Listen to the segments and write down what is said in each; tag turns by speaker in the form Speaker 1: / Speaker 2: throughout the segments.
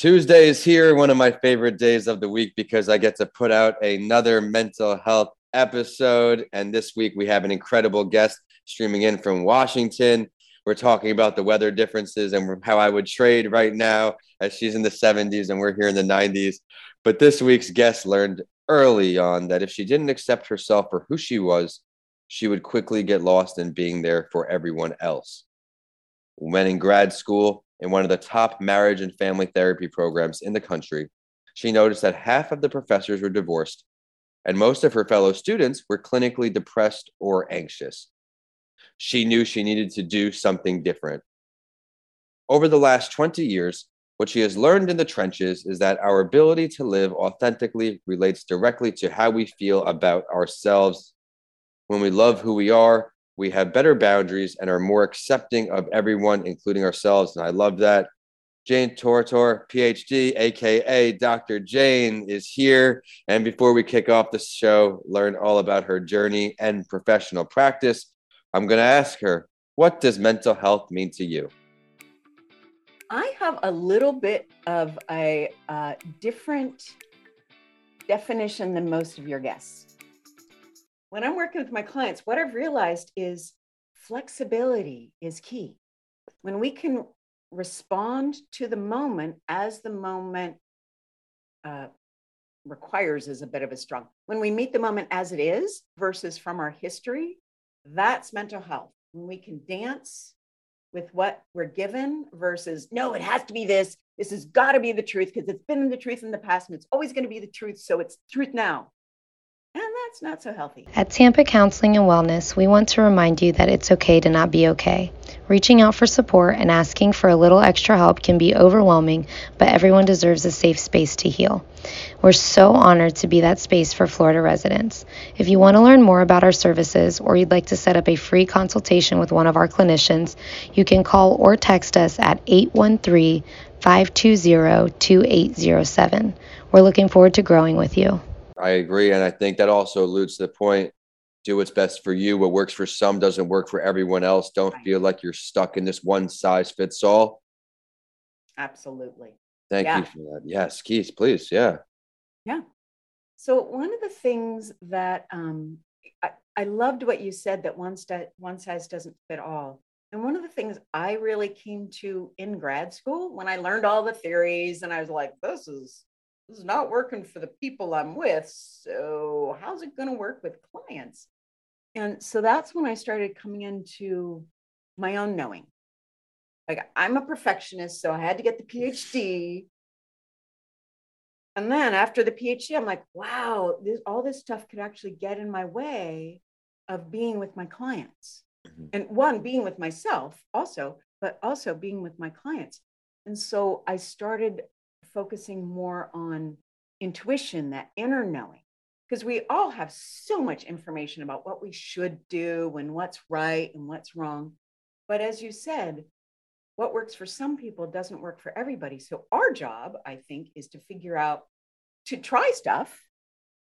Speaker 1: Tuesday is here, one of my favorite days of the week because I get to put out another mental health episode. And this week we have an incredible guest streaming in from Washington. We're talking about the weather differences and how I would trade right now as she's in the 70s and we're here in the 90s. But this week's guest learned early on that if she didn't accept herself for who she was, she would quickly get lost in being there for everyone else. When in grad school, in one of the top marriage and family therapy programs in the country, she noticed that half of the professors were divorced and most of her fellow students were clinically depressed or anxious. She knew she needed to do something different. Over the last 20 years, what she has learned in the trenches is that our ability to live authentically relates directly to how we feel about ourselves. When we love who we are, we have better boundaries and are more accepting of everyone, including ourselves. And I love that. Jane Tornatore, PhD, aka Dr. Jane, is here. And before we kick off the show, learn all about her journey and professional practice, I'm going to ask her, what does mental health mean to you?
Speaker 2: I have a little bit of a uh, different definition than most of your guests when I'm working with my clients, what I've realized is flexibility is key. When we can respond to the moment as the moment uh, requires is a bit of a strong. When we meet the moment as it is versus from our history, that's mental health. When we can dance with what we're given versus no, it has to be this. This has got to be the truth because it's been the truth in the past and it's always going to be the truth. So it's truth now. That's not so healthy.
Speaker 3: At Tampa Counseling and Wellness, we want to remind you that it's okay to not be okay. Reaching out for support and asking for a little extra help can be overwhelming, but everyone deserves a safe space to heal. We're so honored to be that space for Florida residents. If you want to learn more about our services or you'd like to set up a free consultation with one of our clinicians, you can call or text us at 813 520 2807. We're looking forward to growing with you.
Speaker 1: I agree. And I think that also alludes to the point do what's best for you. What works for some doesn't work for everyone else. Don't right. feel like you're stuck in this one size fits all.
Speaker 2: Absolutely.
Speaker 1: Thank yeah. you for that. Yes, Keith, please. Yeah.
Speaker 2: Yeah. So one of the things that um, I, I loved what you said that one, st- one size doesn't fit all. And one of the things I really came to in grad school when I learned all the theories and I was like, this is this is not working for the people I'm with. So, how's it going to work with clients? And so that's when I started coming into my own knowing. Like, I'm a perfectionist, so I had to get the PhD. And then after the PhD, I'm like, wow, this, all this stuff could actually get in my way of being with my clients. Mm-hmm. And one, being with myself also, but also being with my clients. And so I started focusing more on intuition, that inner knowing, because we all have so much information about what we should do and what's right and what's wrong. But as you said, what works for some people doesn't work for everybody. So our job, I think, is to figure out to try stuff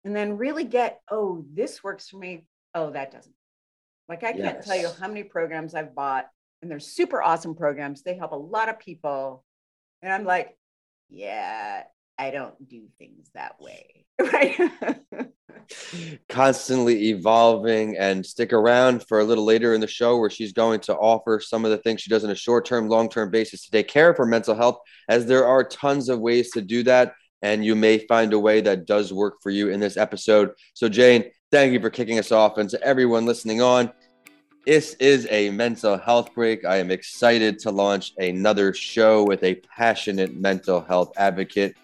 Speaker 2: and then really get, oh, this works for me. Oh, that doesn't. Like I can't tell you how many programs I've bought, and they're super awesome programs. They help a lot of people. And I'm like, yeah, I don't do things that way. Right.
Speaker 1: Constantly evolving and stick around for a little later in the show where she's going to offer some of the things she does on a short term, long term basis to take care of her mental health, as there are tons of ways to do that. And you may find a way that does work for you in this episode. So, Jane, thank you for kicking us off. And to everyone listening on, this is a mental health break. I am excited to launch another show with a passionate mental health advocate.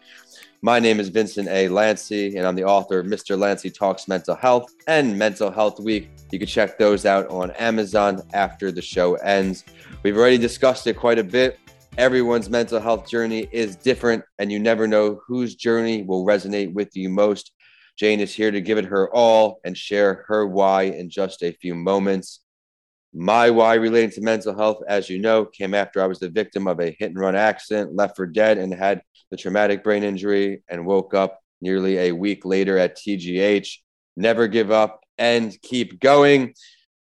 Speaker 1: My name is Vincent A. Lanci, and I'm the author of Mr. Lanci Talks Mental Health and Mental Health Week. You can check those out on Amazon after the show ends. We've already discussed it quite a bit. Everyone's mental health journey is different, and you never know whose journey will resonate with you most. Jane is here to give it her all and share her why in just a few moments. My why relating to mental health, as you know, came after I was the victim of a hit and run accident, left for dead, and had the traumatic brain injury and woke up nearly a week later at TGH. Never give up and keep going.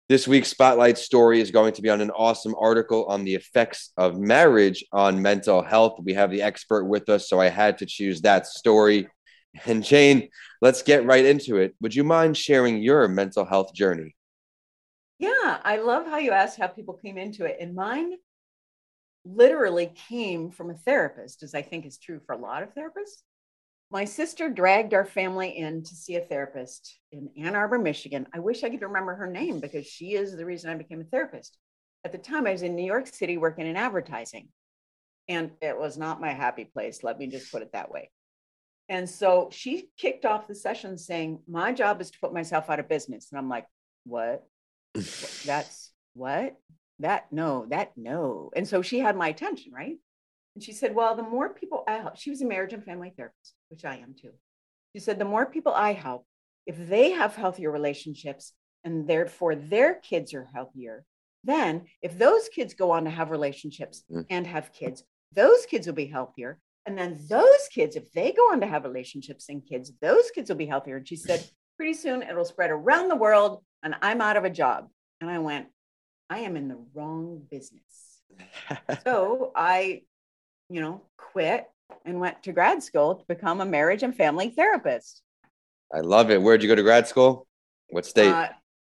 Speaker 1: This week's spotlight story is going to be on an awesome article on the effects of marriage on mental health. We have the expert with us, so I had to choose that story. And Jane, let's get right into it. Would you mind sharing your mental health journey?
Speaker 2: Yeah, I love how you asked how people came into it. And mine literally came from a therapist, as I think is true for a lot of therapists. My sister dragged our family in to see a therapist in Ann Arbor, Michigan. I wish I could remember her name because she is the reason I became a therapist. At the time, I was in New York City working in advertising, and it was not my happy place. Let me just put it that way. And so she kicked off the session saying, My job is to put myself out of business. And I'm like, What? That's what? That no, that no. And so she had my attention, right? And she said, Well, the more people I help, she was a marriage and family therapist, which I am too. She said, The more people I help, if they have healthier relationships and therefore their kids are healthier, then if those kids go on to have relationships mm. and have kids, those kids will be healthier. And then those kids, if they go on to have relationships and kids, those kids will be healthier. And she said, pretty soon it'll spread around the world and I'm out of a job. And I went, I am in the wrong business. so I you know, quit and went to grad school to become a marriage and family therapist.
Speaker 1: I love it. Where'd you go to grad school? What state? Uh,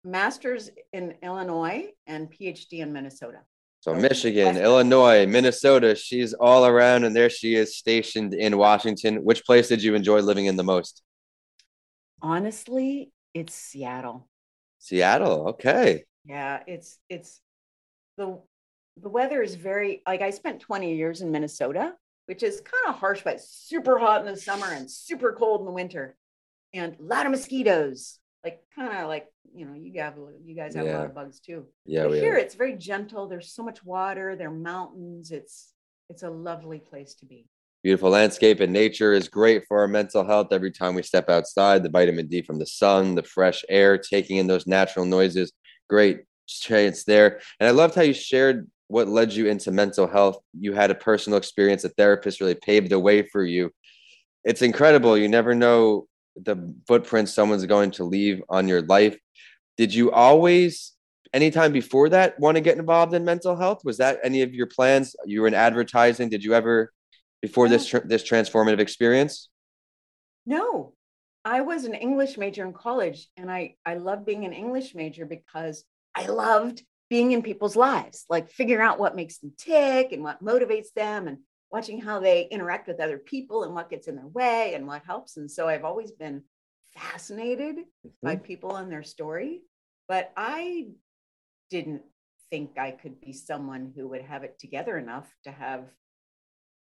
Speaker 2: master's in Illinois and PhD in Minnesota.
Speaker 1: So Michigan, Illinois, Minnesota, she's all around and there she is stationed in Washington. Which place did you enjoy living in the most?
Speaker 2: Honestly, it's Seattle.
Speaker 1: Seattle, okay.
Speaker 2: Yeah, it's it's the the weather is very like I spent 20 years in Minnesota, which is kind of harsh, but super hot in the summer and super cold in the winter, and a lot of mosquitoes. Like kind of like you know you have you guys have yeah. a lot of bugs too.
Speaker 1: Yeah,
Speaker 2: but here are. it's very gentle. There's so much water. There are mountains. It's it's a lovely place to be.
Speaker 1: Beautiful landscape and nature is great for our mental health. Every time we step outside, the vitamin D from the sun, the fresh air, taking in those natural noises, great chance there. And I loved how you shared what led you into mental health. You had a personal experience, a therapist really paved the way for you. It's incredible. You never know the footprint someone's going to leave on your life. Did you always, anytime before that, want to get involved in mental health? Was that any of your plans? You were in advertising. Did you ever, before this this transformative experience?
Speaker 2: No, I was an English major in college, and I I loved being an English major because I loved being in people's lives, like figuring out what makes them tick and what motivates them and watching how they interact with other people and what gets in their way and what helps. And so I've always been fascinated mm-hmm. by people and their story, but I didn't think I could be someone who would have it together enough to have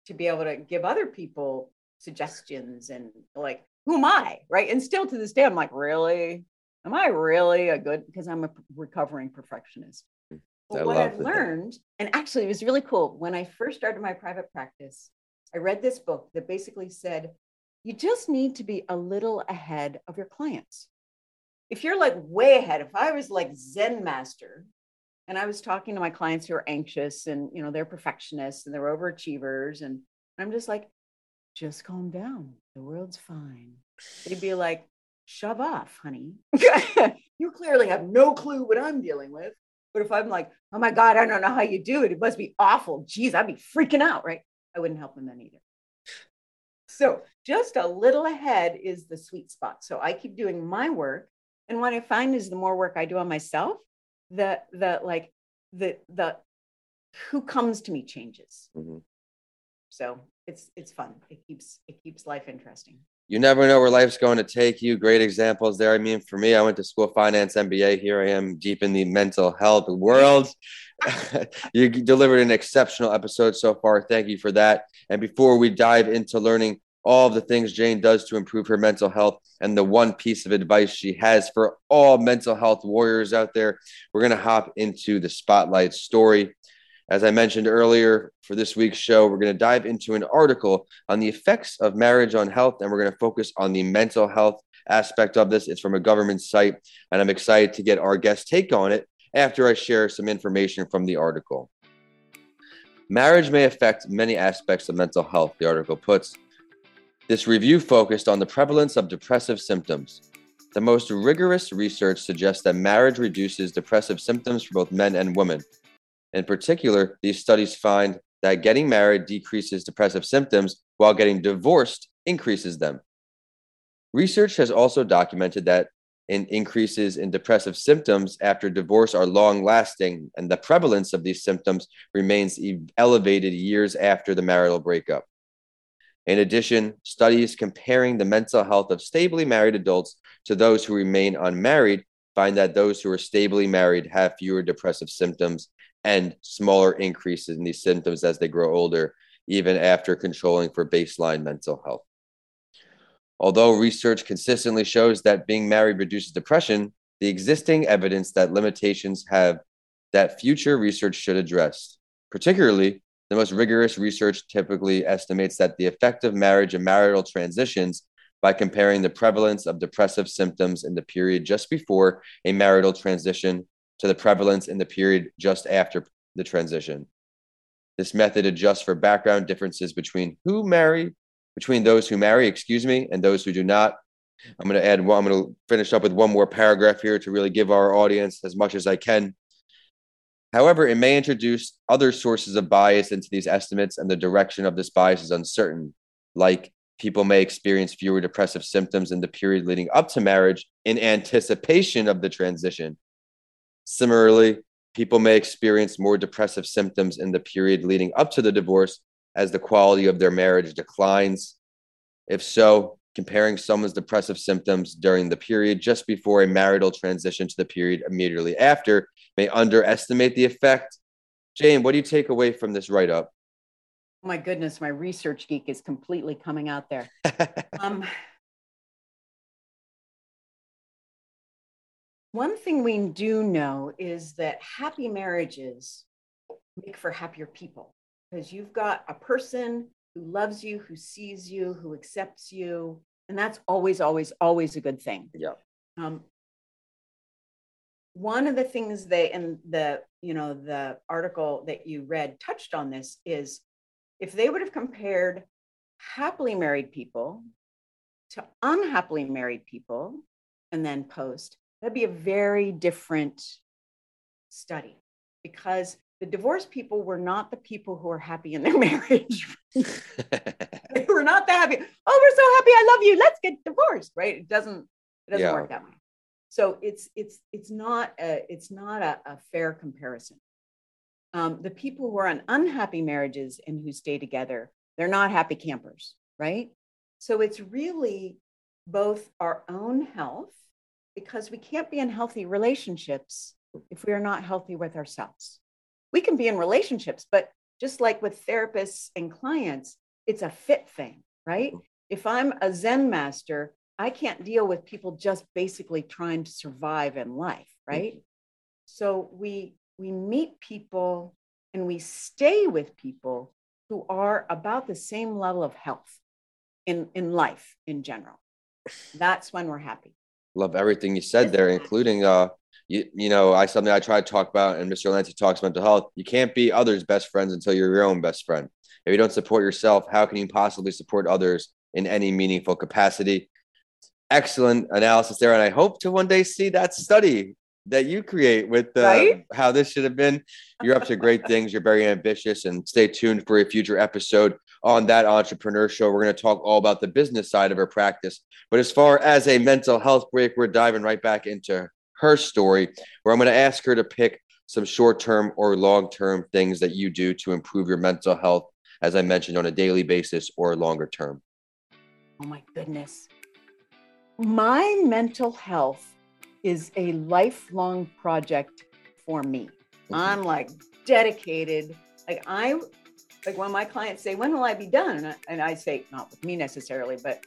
Speaker 2: to be able to give other people suggestions and like who am I? Right. And still to this day, I'm like, really? Am I really a good because I'm a recovering perfectionist. Mm. But I what I've learned, and actually it was really cool. When I first started my private practice, I read this book that basically said, you just need to be a little ahead of your clients. If you're like way ahead, if I was like Zen master and I was talking to my clients who are anxious and you know they're perfectionists and they're overachievers, and I'm just like, just calm down. The world's fine. They'd be like, shove off, honey. you clearly have no clue what I'm dealing with. But if I'm like, oh my God, I don't know how you do it, it must be awful. Geez, I'd be freaking out, right? I wouldn't help them then either. So just a little ahead is the sweet spot. So I keep doing my work. And what I find is the more work I do on myself, the the like the the who comes to me changes. Mm-hmm. So it's it's fun. It keeps it keeps life interesting
Speaker 1: you never know where life's going to take you. Great examples there. I mean, for me, I went to school finance MBA. Here I am deep in the mental health world. you delivered an exceptional episode so far. Thank you for that. And before we dive into learning all of the things Jane does to improve her mental health and the one piece of advice she has for all mental health warriors out there, we're going to hop into the spotlight story. As I mentioned earlier, for this week's show, we're going to dive into an article on the effects of marriage on health, and we're going to focus on the mental health aspect of this. It's from a government site, and I'm excited to get our guest take on it after I share some information from the article. Marriage may affect many aspects of mental health, the article puts. This review focused on the prevalence of depressive symptoms. The most rigorous research suggests that marriage reduces depressive symptoms for both men and women. In particular, these studies find that getting married decreases depressive symptoms while getting divorced increases them. Research has also documented that in increases in depressive symptoms after divorce are long lasting, and the prevalence of these symptoms remains elevated years after the marital breakup. In addition, studies comparing the mental health of stably married adults to those who remain unmarried find that those who are stably married have fewer depressive symptoms and smaller increases in these symptoms as they grow older, even after controlling for baseline mental health. Although research consistently shows that being married reduces depression, the existing evidence that limitations have that future research should address. Particularly, the most rigorous research typically estimates that the effect of marriage and marital transitions by comparing the prevalence of depressive symptoms in the period just before a marital transition to the prevalence in the period just after the transition. This method adjusts for background differences between who marry between those who marry, excuse me, and those who do not. I'm going to add one, I'm going to finish up with one more paragraph here to really give our audience as much as I can. However, it may introduce other sources of bias into these estimates, and the direction of this bias is uncertain. Like people may experience fewer depressive symptoms in the period leading up to marriage in anticipation of the transition. Similarly, people may experience more depressive symptoms in the period leading up to the divorce as the quality of their marriage declines? If so, comparing someone's depressive symptoms during the period just before a marital transition to the period immediately after may underestimate the effect. Jane, what do you take away from this write up?
Speaker 2: Oh my goodness, my research geek is completely coming out there. um, one thing we do know is that happy marriages make for happier people because you've got a person who loves you, who sees you, who accepts you. And that's always, always, always a good thing.
Speaker 1: Yeah.
Speaker 2: Um, one of the things they and the you know the article that you read touched on this is if they would have compared happily married people to unhappily married people and then post that'd be a very different study because the divorced people were not the people who were happy in their marriage. they were not that happy. Oh, we're so happy. I love you. Let's get divorced. Right. It doesn't, it doesn't yeah. work that way. So it's, it's, it's not a, it's not a, a fair comparison. Um, the people who are in unhappy marriages and who stay together, they're not happy campers. Right. So it's really both our own health because we can't be in healthy relationships if we are not healthy with ourselves we can be in relationships, but just like with therapists and clients, it's a fit thing, right? Mm-hmm. If I'm a Zen master, I can't deal with people just basically trying to survive in life, right? Mm-hmm. So we we meet people and we stay with people who are about the same level of health in in life in general. That's when we're happy.
Speaker 1: Love everything you said there, including uh you, you know, I something I try to talk about, and Mr. Lanci talks mental health. You can't be others' best friends until you're your own best friend. If you don't support yourself, how can you possibly support others in any meaningful capacity? Excellent analysis there, and I hope to one day see that study that you create with uh, right? how this should have been. You're up to great things. You're very ambitious, and stay tuned for a future episode on that entrepreneur show. We're going to talk all about the business side of her practice. But as far as a mental health break, we're diving right back into her story, where I'm going to ask her to pick some short term or long term things that you do to improve your mental health, as I mentioned, on a daily basis or longer term.
Speaker 2: Oh my goodness. My mental health is a lifelong project for me. Mm-hmm. I'm like dedicated. Like I, like when my clients say, "When will I be done?" and I, and I say, not with me necessarily, but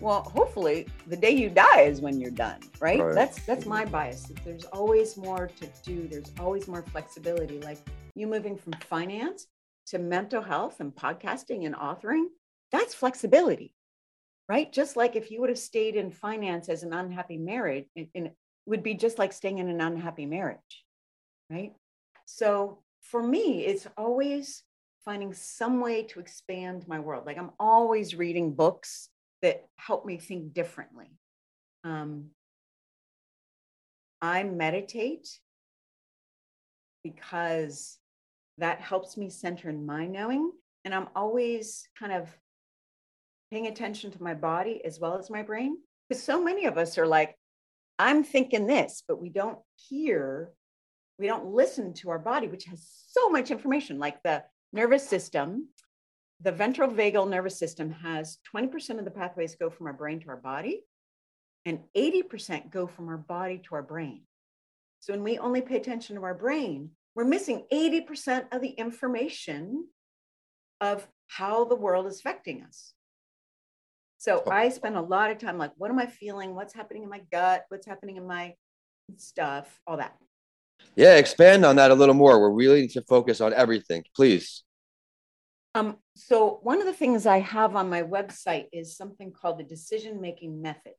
Speaker 2: well, hopefully the day you die is when you're done, right? right? That's that's my bias. There's always more to do. There's always more flexibility. Like you moving from finance to mental health and podcasting and authoring, that's flexibility. Right? Just like if you would have stayed in finance as an unhappy marriage, it would be just like staying in an unhappy marriage. Right? So for me, it's always finding some way to expand my world. Like I'm always reading books that help me think differently. Um, I meditate because that helps me center in my knowing. And I'm always kind of paying attention to my body as well as my brain. Because so many of us are like, I'm thinking this, but we don't hear, we don't listen to our body, which has so much information, like the nervous system. The ventral vagal nervous system has 20% of the pathways go from our brain to our body, and 80% go from our body to our brain. So when we only pay attention to our brain, we're missing 80% of the information of how the world is affecting us. So I spend a lot of time like, what am I feeling? What's happening in my gut? What's happening in my stuff? All that.
Speaker 1: Yeah, expand on that a little more. We're really need to focus on everything, please.
Speaker 2: Um, so one of the things I have on my website is something called the decision making method.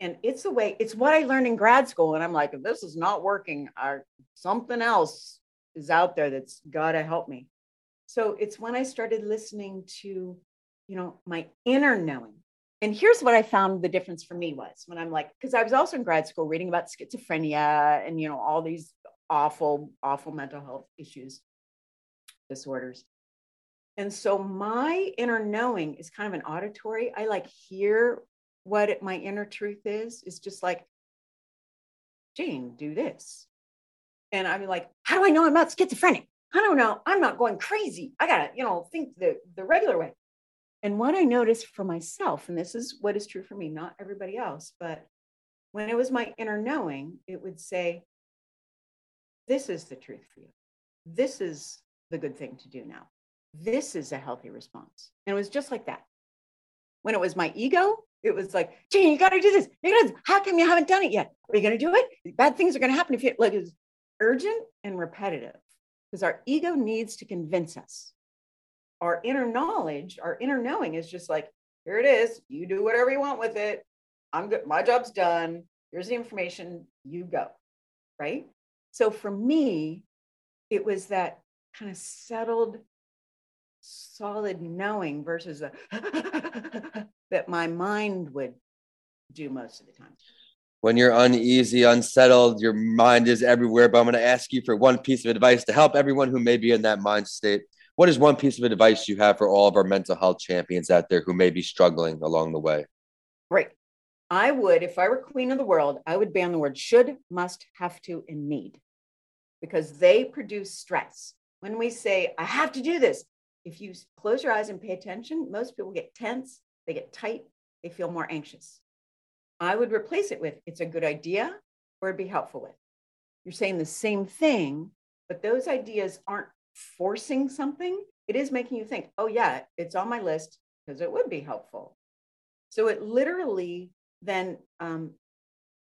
Speaker 2: And it's a way, it's what I learned in grad school. And I'm like, if this is not working, or something else is out there that's got to help me. So it's when I started listening to, you know, my inner knowing and here's what I found the difference for me was when I'm like, because I was also in grad school reading about schizophrenia and, you know, all these awful, awful mental health issues, disorders. And so my inner knowing is kind of an auditory. I like hear what it, my inner truth is. It's just like, Jane, do this. And I'm like, how do I know I'm not schizophrenic? I don't know. I'm not going crazy. I gotta, you know, think the, the regular way. And what I noticed for myself, and this is what is true for me, not everybody else, but when it was my inner knowing, it would say, This is the truth for you. This is the good thing to do now. This is a healthy response. And it was just like that. When it was my ego, it was like, Jane, you got to do this. You gotta, how come you haven't done it yet? Are you going to do it? Bad things are going to happen if you like it's urgent and repetitive because our ego needs to convince us our inner knowledge, our inner knowing is just like, here it is. You do whatever you want with it. I'm good. My job's done. Here's the information. You go. Right. So for me, it was that kind of settled, solid knowing versus a that my mind would do most of the time.
Speaker 1: When you're uneasy, unsettled, your mind is everywhere. But I'm going to ask you for one piece of advice to help everyone who may be in that mind state what is one piece of advice you have for all of our mental health champions out there who may be struggling along the way?
Speaker 2: Great. I would, if I were queen of the world, I would ban the word should, must, have to, and need because they produce stress. When we say, I have to do this, if you close your eyes and pay attention, most people get tense, they get tight, they feel more anxious. I would replace it with, it's a good idea or it'd be helpful with. You're saying the same thing, but those ideas aren't forcing something, it is making you think, oh, yeah, it's on my list because it would be helpful. So it literally then um,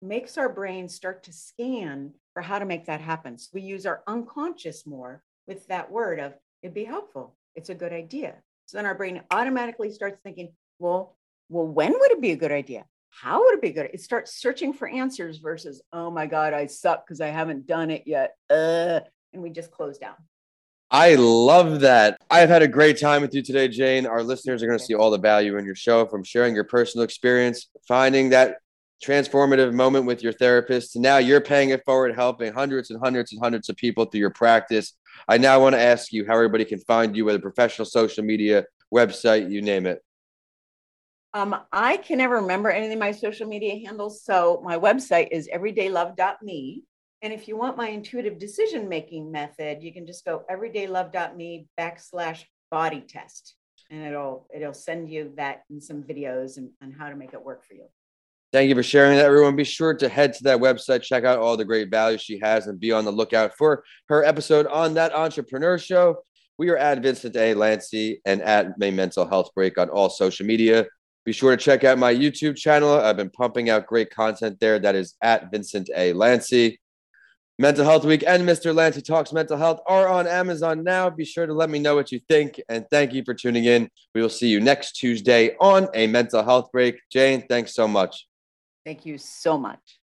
Speaker 2: makes our brain start to scan for how to make that happen. So we use our unconscious more with that word of it'd be helpful. It's a good idea. So then our brain automatically starts thinking, well, well, when would it be a good idea? How would it be good? It starts searching for answers versus, oh my God, I suck because I haven't done it yet. Uh, and we just close down.
Speaker 1: I love that. I've had a great time with you today, Jane. Our listeners are going to see all the value in your show from sharing your personal experience, finding that transformative moment with your therapist. Now you're paying it forward, helping hundreds and hundreds and hundreds of people through your practice. I now want to ask you how everybody can find you, whether professional social media, website, you name it.
Speaker 2: Um, I can never remember any of my social media handles. So my website is everydaylove.me. And if you want my intuitive decision making method, you can just go everydaylove.me backslash body test. And it'll it'll send you that and some videos and, and how to make it work for you.
Speaker 1: Thank you for sharing that, everyone. Be sure to head to that website, check out all the great value she has, and be on the lookout for her episode on that entrepreneur show. We are at Vincent A. Lanci and at May Mental Health Break on all social media. Be sure to check out my YouTube channel. I've been pumping out great content there. That is at Vincent A. Lanci. Mental Health Week and Mr. Lanci Talks Mental Health are on Amazon now. Be sure to let me know what you think. And thank you for tuning in. We will see you next Tuesday on a mental health break. Jane, thanks so much.
Speaker 2: Thank you so much.